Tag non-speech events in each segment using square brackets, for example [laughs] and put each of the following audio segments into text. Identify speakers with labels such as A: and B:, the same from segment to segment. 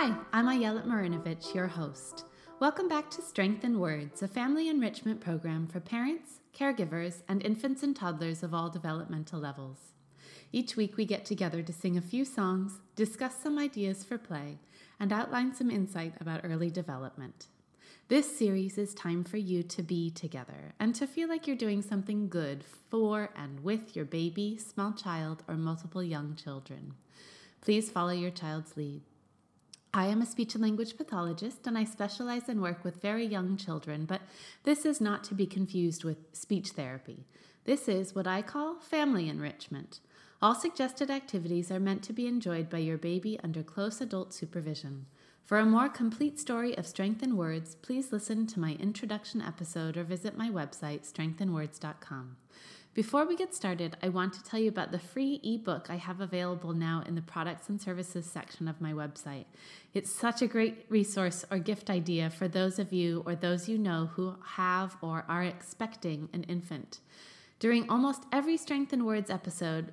A: Hi, I'm Ayelet Marinovich, your host. Welcome back to Strength in Words, a family enrichment program for parents, caregivers, and infants and toddlers of all developmental levels. Each week we get together to sing a few songs, discuss some ideas for play, and outline some insight about early development. This series is time for you to be together and to feel like you're doing something good for and with your baby, small child, or multiple young children. Please follow your child's lead. I am a speech and language pathologist and I specialize in work with very young children, but this is not to be confused with speech therapy. This is what I call family enrichment. All suggested activities are meant to be enjoyed by your baby under close adult supervision. For a more complete story of Strength in Words, please listen to my introduction episode or visit my website, strengthinwords.com. Before we get started, I want to tell you about the free ebook I have available now in the products and services section of my website. It's such a great resource or gift idea for those of you or those you know who have or are expecting an infant. During almost every Strength in Words episode,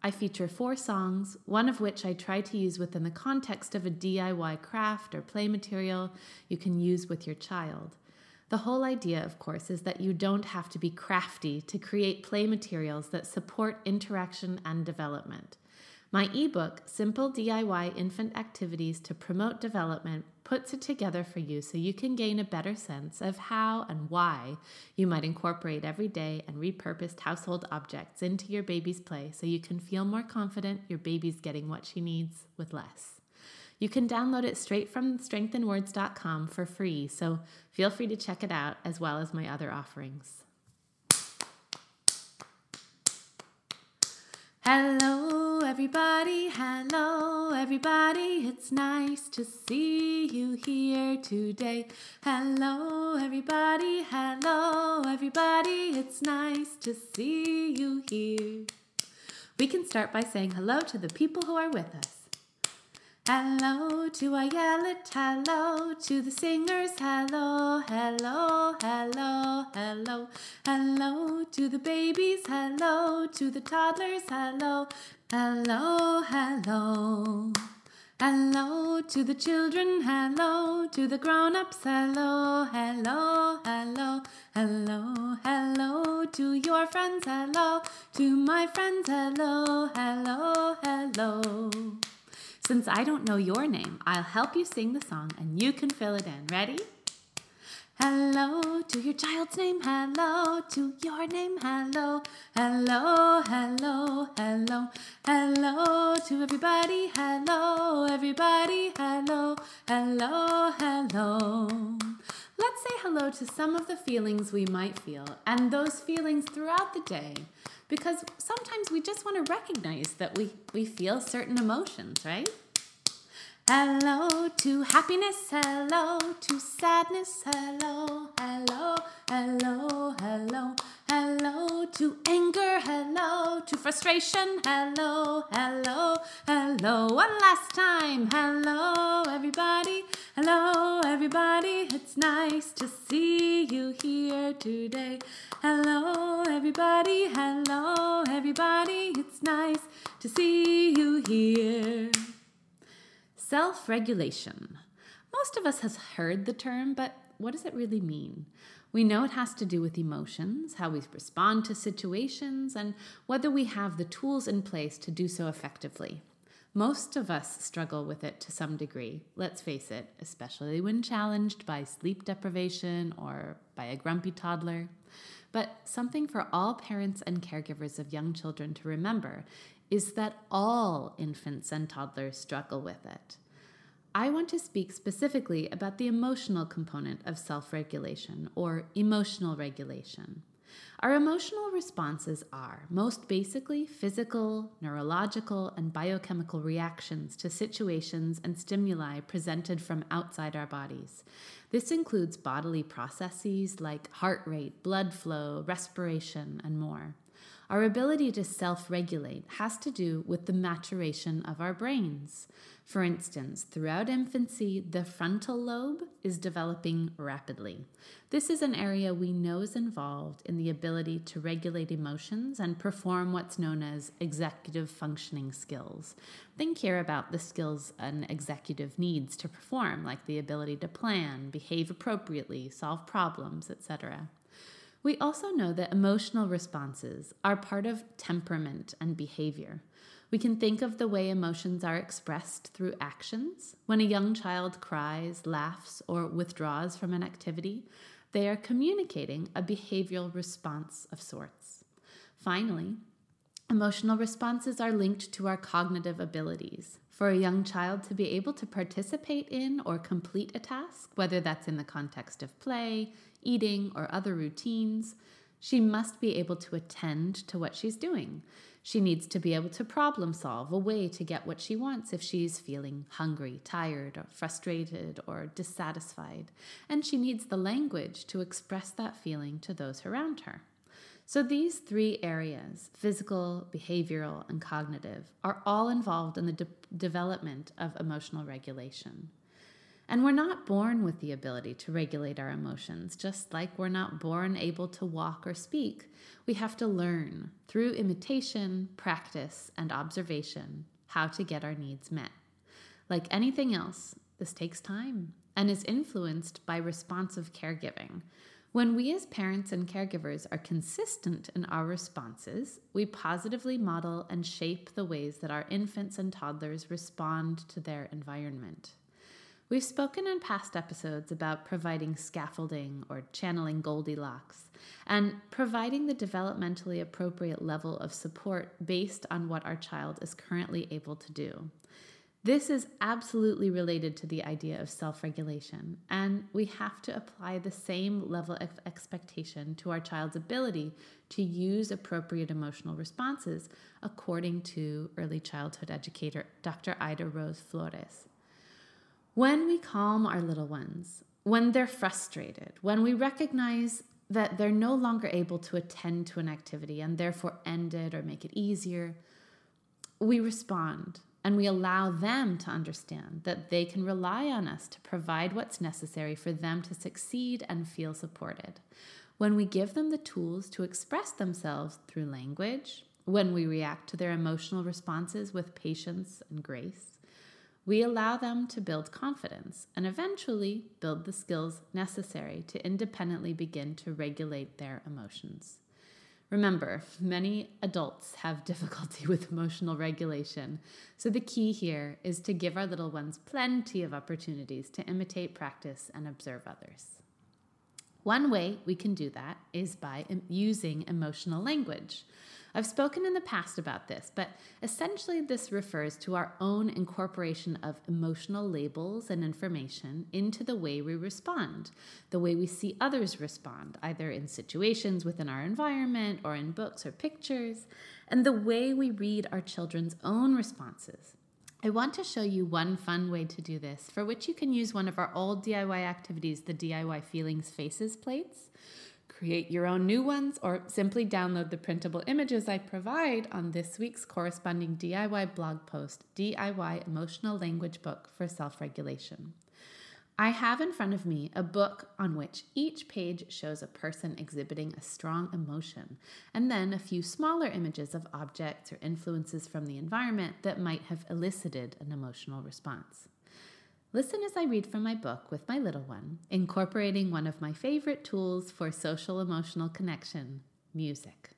A: I feature four songs, one of which I try to use within the context of a DIY craft or play material you can use with your child. The whole idea, of course, is that you don't have to be crafty to create play materials that support interaction and development. My ebook, Simple DIY Infant Activities to Promote Development, puts it together for you so you can gain a better sense of how and why you might incorporate everyday and repurposed household objects into your baby's play so you can feel more confident your baby's getting what she needs with less. You can download it straight from strengthinwords.com for free, so feel free to check it out as well as my other offerings. Hello, everybody. Hello, everybody. It's nice to see you here today. Hello, everybody. Hello, everybody. It's nice to see you here. We can start by saying hello to the people who are with us. Hello to Ayelet, hello to the singers, hello, hello, hello, hello, hello to the babies, hello to the toddlers, hello, hello, hello. Hello to the children, hello to the grown-ups, hello, hello, hello, hello, hello to your friends, hello, to my friends, hello, hello, hello. Since I don't know your name, I'll help you sing the song and you can fill it in. Ready? Hello to your child's name, hello to your name, hello, hello, hello, hello, hello to everybody, hello, everybody, hello, hello, hello. Let's say hello to some of the feelings we might feel and those feelings throughout the day because sometimes we just want to recognize that we, we feel certain emotions, right? Hello to happiness, hello to sadness, hello, hello, hello, hello, hello to anger, hello to frustration, hello, hello, hello. One last time, hello, everybody, hello, everybody. It's nice to see you here today. Hello, everybody, hello, everybody. It's nice to see you here. Self regulation. Most of us has heard the term, but what does it really mean? We know it has to do with emotions, how we respond to situations, and whether we have the tools in place to do so effectively. Most of us struggle with it to some degree, let's face it, especially when challenged by sleep deprivation or by a grumpy toddler. But something for all parents and caregivers of young children to remember is that all infants and toddlers struggle with it. I want to speak specifically about the emotional component of self regulation or emotional regulation. Our emotional responses are, most basically, physical, neurological, and biochemical reactions to situations and stimuli presented from outside our bodies. This includes bodily processes like heart rate, blood flow, respiration, and more. Our ability to self regulate has to do with the maturation of our brains. For instance, throughout infancy, the frontal lobe is developing rapidly. This is an area we know is involved in the ability to regulate emotions and perform what's known as executive functioning skills. Think here about the skills an executive needs to perform, like the ability to plan, behave appropriately, solve problems, etc. We also know that emotional responses are part of temperament and behavior. We can think of the way emotions are expressed through actions. When a young child cries, laughs, or withdraws from an activity, they are communicating a behavioral response of sorts. Finally, emotional responses are linked to our cognitive abilities. For a young child to be able to participate in or complete a task, whether that's in the context of play, eating, or other routines, she must be able to attend to what she's doing. She needs to be able to problem solve a way to get what she wants if she's feeling hungry, tired, or frustrated, or dissatisfied. And she needs the language to express that feeling to those around her. So, these three areas physical, behavioral, and cognitive are all involved in the de- development of emotional regulation. And we're not born with the ability to regulate our emotions, just like we're not born able to walk or speak. We have to learn through imitation, practice, and observation how to get our needs met. Like anything else, this takes time and is influenced by responsive caregiving. When we as parents and caregivers are consistent in our responses, we positively model and shape the ways that our infants and toddlers respond to their environment. We've spoken in past episodes about providing scaffolding or channeling Goldilocks and providing the developmentally appropriate level of support based on what our child is currently able to do. This is absolutely related to the idea of self regulation, and we have to apply the same level of expectation to our child's ability to use appropriate emotional responses, according to early childhood educator Dr. Ida Rose Flores. When we calm our little ones, when they're frustrated, when we recognize that they're no longer able to attend to an activity and therefore end it or make it easier, we respond and we allow them to understand that they can rely on us to provide what's necessary for them to succeed and feel supported. When we give them the tools to express themselves through language, when we react to their emotional responses with patience and grace, we allow them to build confidence and eventually build the skills necessary to independently begin to regulate their emotions. Remember, many adults have [laughs] difficulty with emotional regulation, so the key here is to give our little ones plenty of opportunities to imitate, practice, and observe others. One way we can do that is by using emotional language. I've spoken in the past about this, but essentially this refers to our own incorporation of emotional labels and information into the way we respond, the way we see others respond, either in situations within our environment or in books or pictures, and the way we read our children's own responses. I want to show you one fun way to do this, for which you can use one of our old DIY activities, the DIY Feelings Faces plates create your own new ones, or simply download the printable images I provide on this week's corresponding DIY blog post, DIY Emotional Language Book for Self Regulation. I have in front of me a book on which each page shows a person exhibiting a strong emotion, and then a few smaller images of objects or influences from the environment that might have elicited an emotional response. Listen as I read from my book with my little one, incorporating one of my favorite tools for social emotional connection music.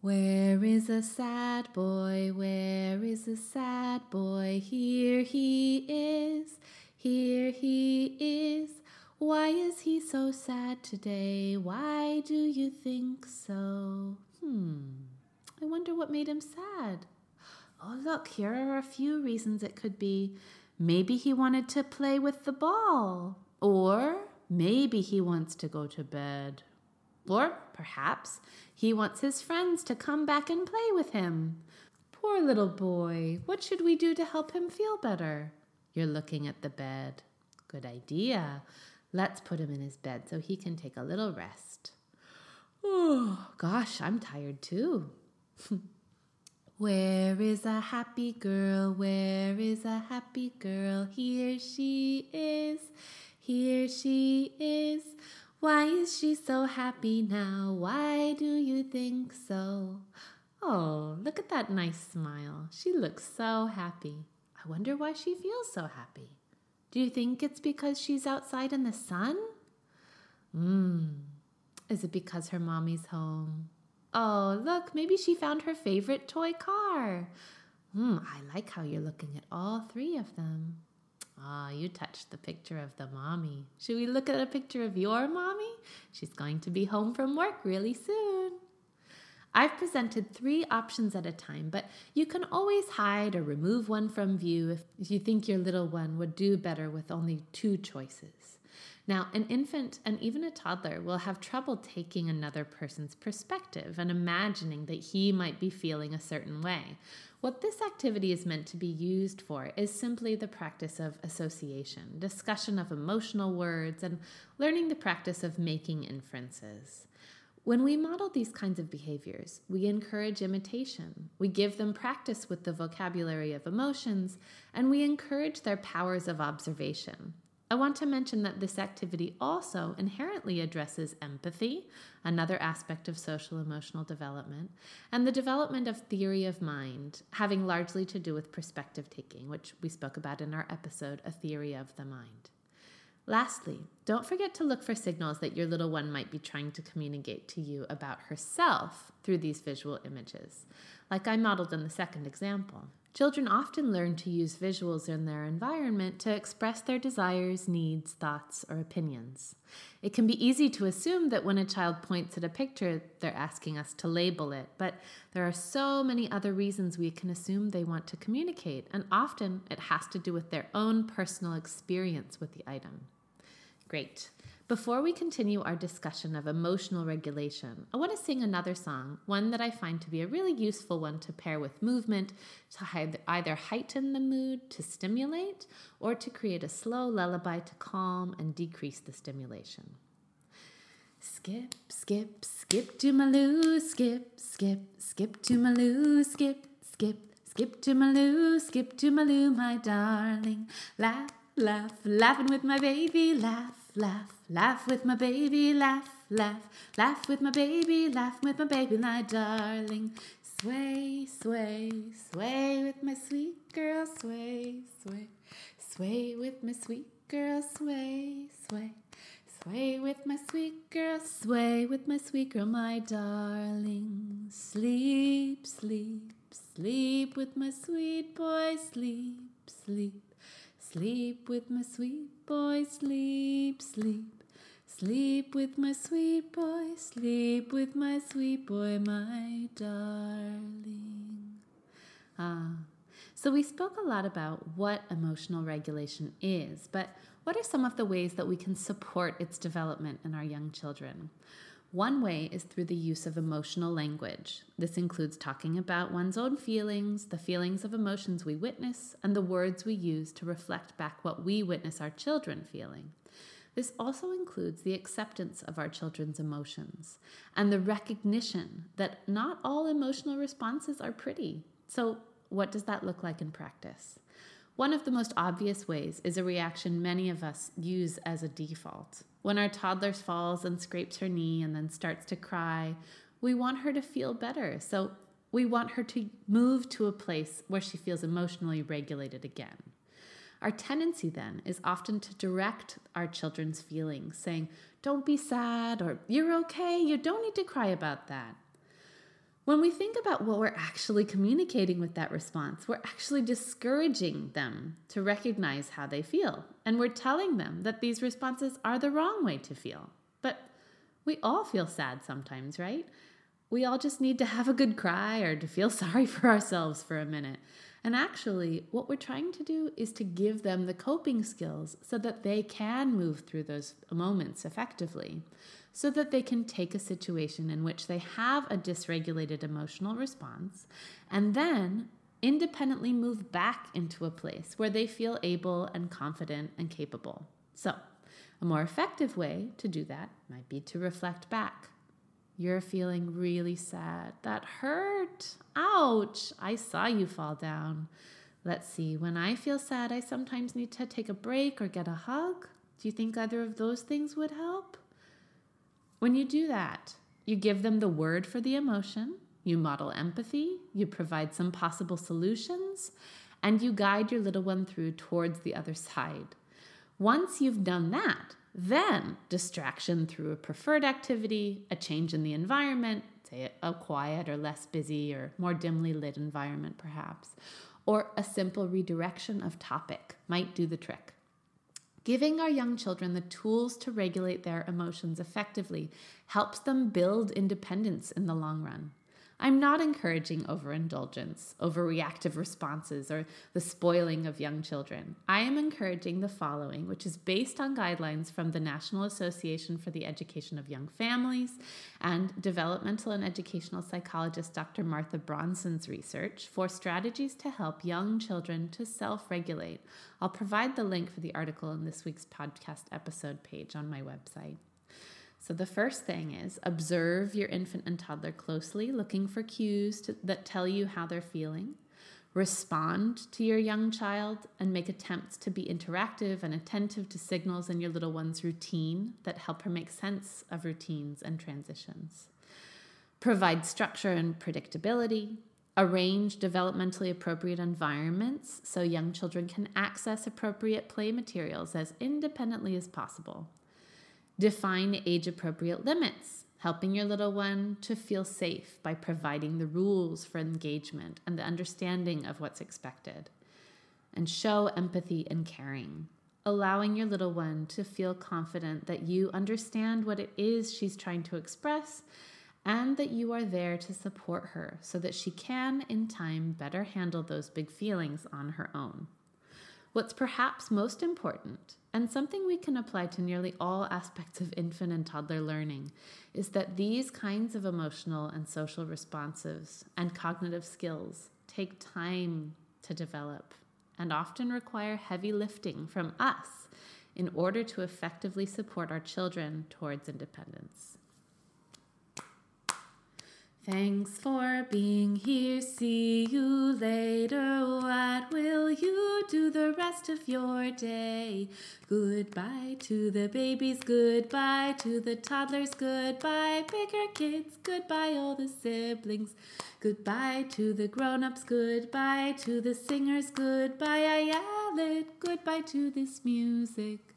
A: Where is a sad boy? Where is a sad boy? Here he is, here he is. Why is he so sad today? Why do you think so? Hmm, I wonder what made him sad. Oh, look, here are a few reasons it could be. Maybe he wanted to play with the ball. Or maybe he wants to go to bed. Or perhaps he wants his friends to come back and play with him. Poor little boy, what should we do to help him feel better? You're looking at the bed. Good idea. Let's put him in his bed so he can take a little rest. [sighs] Oh, gosh, I'm tired too. [laughs] Where is a happy girl? Where is a happy girl? Here she is. Here she is. Why is she so happy now? Why do you think so? Oh, look at that nice smile. She looks so happy. I wonder why she feels so happy. Do you think it's because she's outside in the sun? Hmm. Is it because her mommy's home? Oh, look, maybe she found her favorite toy car. Hmm, I like how you're looking at all three of them. Ah, oh, you touched the picture of the mommy. Should we look at a picture of your mommy? She's going to be home from work really soon. I've presented three options at a time, but you can always hide or remove one from view if you think your little one would do better with only two choices. Now, an infant and even a toddler will have trouble taking another person's perspective and imagining that he might be feeling a certain way. What this activity is meant to be used for is simply the practice of association, discussion of emotional words, and learning the practice of making inferences. When we model these kinds of behaviors, we encourage imitation. We give them practice with the vocabulary of emotions, and we encourage their powers of observation. I want to mention that this activity also inherently addresses empathy, another aspect of social emotional development, and the development of theory of mind, having largely to do with perspective taking, which we spoke about in our episode, A Theory of the Mind. Lastly, don't forget to look for signals that your little one might be trying to communicate to you about herself through these visual images, like I modeled in the second example. Children often learn to use visuals in their environment to express their desires, needs, thoughts, or opinions. It can be easy to assume that when a child points at a picture, they're asking us to label it, but there are so many other reasons we can assume they want to communicate, and often it has to do with their own personal experience with the item. Great. Before we continue our discussion of emotional regulation, I want to sing another song, one that I find to be a really useful one to pair with movement to either heighten the mood, to stimulate, or to create a slow lullaby to calm and decrease the stimulation. Skip, skip, skip to my loo, skip, skip, skip to my loo, skip, skip, skip to my loo, skip to my loo, my darling. Laugh, laugh, laughing with my baby, laugh laugh, laugh with my baby, laugh, laugh, laugh with my baby, laugh with my baby, my darling. Sway, sway, sway with my sweet girl, sway, sway, sway with my sweet girl, sway, sway. Sway with my sweet girl, sway with my sweet girl, my darling. Sleep, sleep, sleep with my sweet boy, sleep, sleep. Sleep with my sweet boy, sleep, sleep. Sleep with my sweet boy, sleep with my sweet boy, my darling. Ah, so we spoke a lot about what emotional regulation is, but what are some of the ways that we can support its development in our young children? One way is through the use of emotional language. This includes talking about one's own feelings, the feelings of emotions we witness, and the words we use to reflect back what we witness our children feeling. This also includes the acceptance of our children's emotions and the recognition that not all emotional responses are pretty. So, what does that look like in practice? One of the most obvious ways is a reaction many of us use as a default. When our toddler falls and scrapes her knee and then starts to cry, we want her to feel better. So we want her to move to a place where she feels emotionally regulated again. Our tendency then is often to direct our children's feelings, saying, Don't be sad, or You're okay, you don't need to cry about that. When we think about what we're actually communicating with that response, we're actually discouraging them to recognize how they feel. And we're telling them that these responses are the wrong way to feel. But we all feel sad sometimes, right? We all just need to have a good cry or to feel [laughs] sorry for ourselves for a minute. And actually, what we're trying to do is to give them the coping skills so that they can move through those moments effectively so that they can take a situation in which they have a dysregulated emotional response and then independently move back into a place where they feel able and confident and capable. So, a more effective way to do that might be to reflect back. You're feeling really sad. That hurt. Ouch. I saw you fall down. Let's see. When I feel sad, I sometimes need to take a break or get a hug. Do you think either of those things would help? When you do that, you give them the word for the emotion, you model empathy, you provide some possible solutions, and you guide your little one through towards the other side. Once you've done that, then distraction through a preferred activity, a change in the environment, say a quiet or less busy or more dimly lit environment perhaps, or a simple redirection of topic might do the trick. Giving our young children the tools to regulate their emotions effectively helps them build independence in the long run. I'm not encouraging overindulgence, overreactive responses, or the spoiling of young children. I am encouraging the following, which is based on guidelines from the National Association for the Education of Young Families and developmental and educational psychologist Dr. Martha Bronson's research for strategies to help young children to self regulate. I'll provide the link for the article in this week's podcast episode page on my website. So, the first thing is observe your infant and toddler closely, looking for cues to, that tell you how they're feeling. Respond to your young child and make attempts to be interactive and attentive to signals in your little one's routine that help her make sense of routines and transitions. Provide structure and predictability. Arrange developmentally appropriate environments so young children can access appropriate play materials as independently as possible. Define age appropriate limits, helping your little one to feel safe by providing the rules for engagement and the understanding of what's expected. And show empathy and caring, allowing your little one to feel confident that you understand what it is she's trying to express and that you are there to support her so that she can, in time, better handle those big feelings on her own. What's perhaps most important, and something we can apply to nearly all aspects of infant and toddler learning, is that these kinds of emotional and social responses and cognitive skills take time to develop and often require heavy lifting from us in order to effectively support our children towards independence. Thanks for being here. See you later. What will you do the rest of your day? Goodbye to the babies. Goodbye to the toddlers. Goodbye, bigger kids. Goodbye, all the siblings. Goodbye to the grown ups. Goodbye to the singers. Goodbye, I yell it. Goodbye to this music.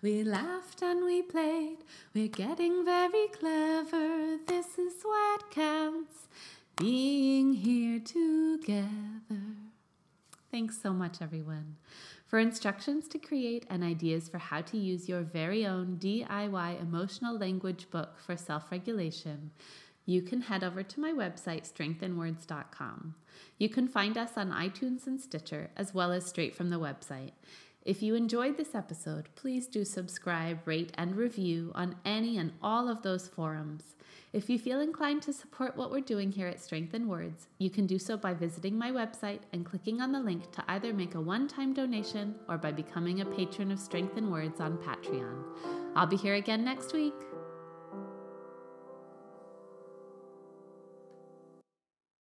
A: We laughed and we played, we're getting very clever. This is what counts, being here together. Thanks so much, everyone. For instructions to create and ideas for how to use your very own DIY emotional language book for self regulation, you can head over to my website, strengthinwords.com. You can find us on iTunes and Stitcher, as well as straight from the website. If you enjoyed this episode, please do subscribe, rate, and review on any and all of those forums. If you feel inclined to support what we're doing here at Strength in Words, you can do so by visiting my website and clicking on the link to either make a one time donation or by becoming a patron of Strength in Words on Patreon. I'll be here again next week.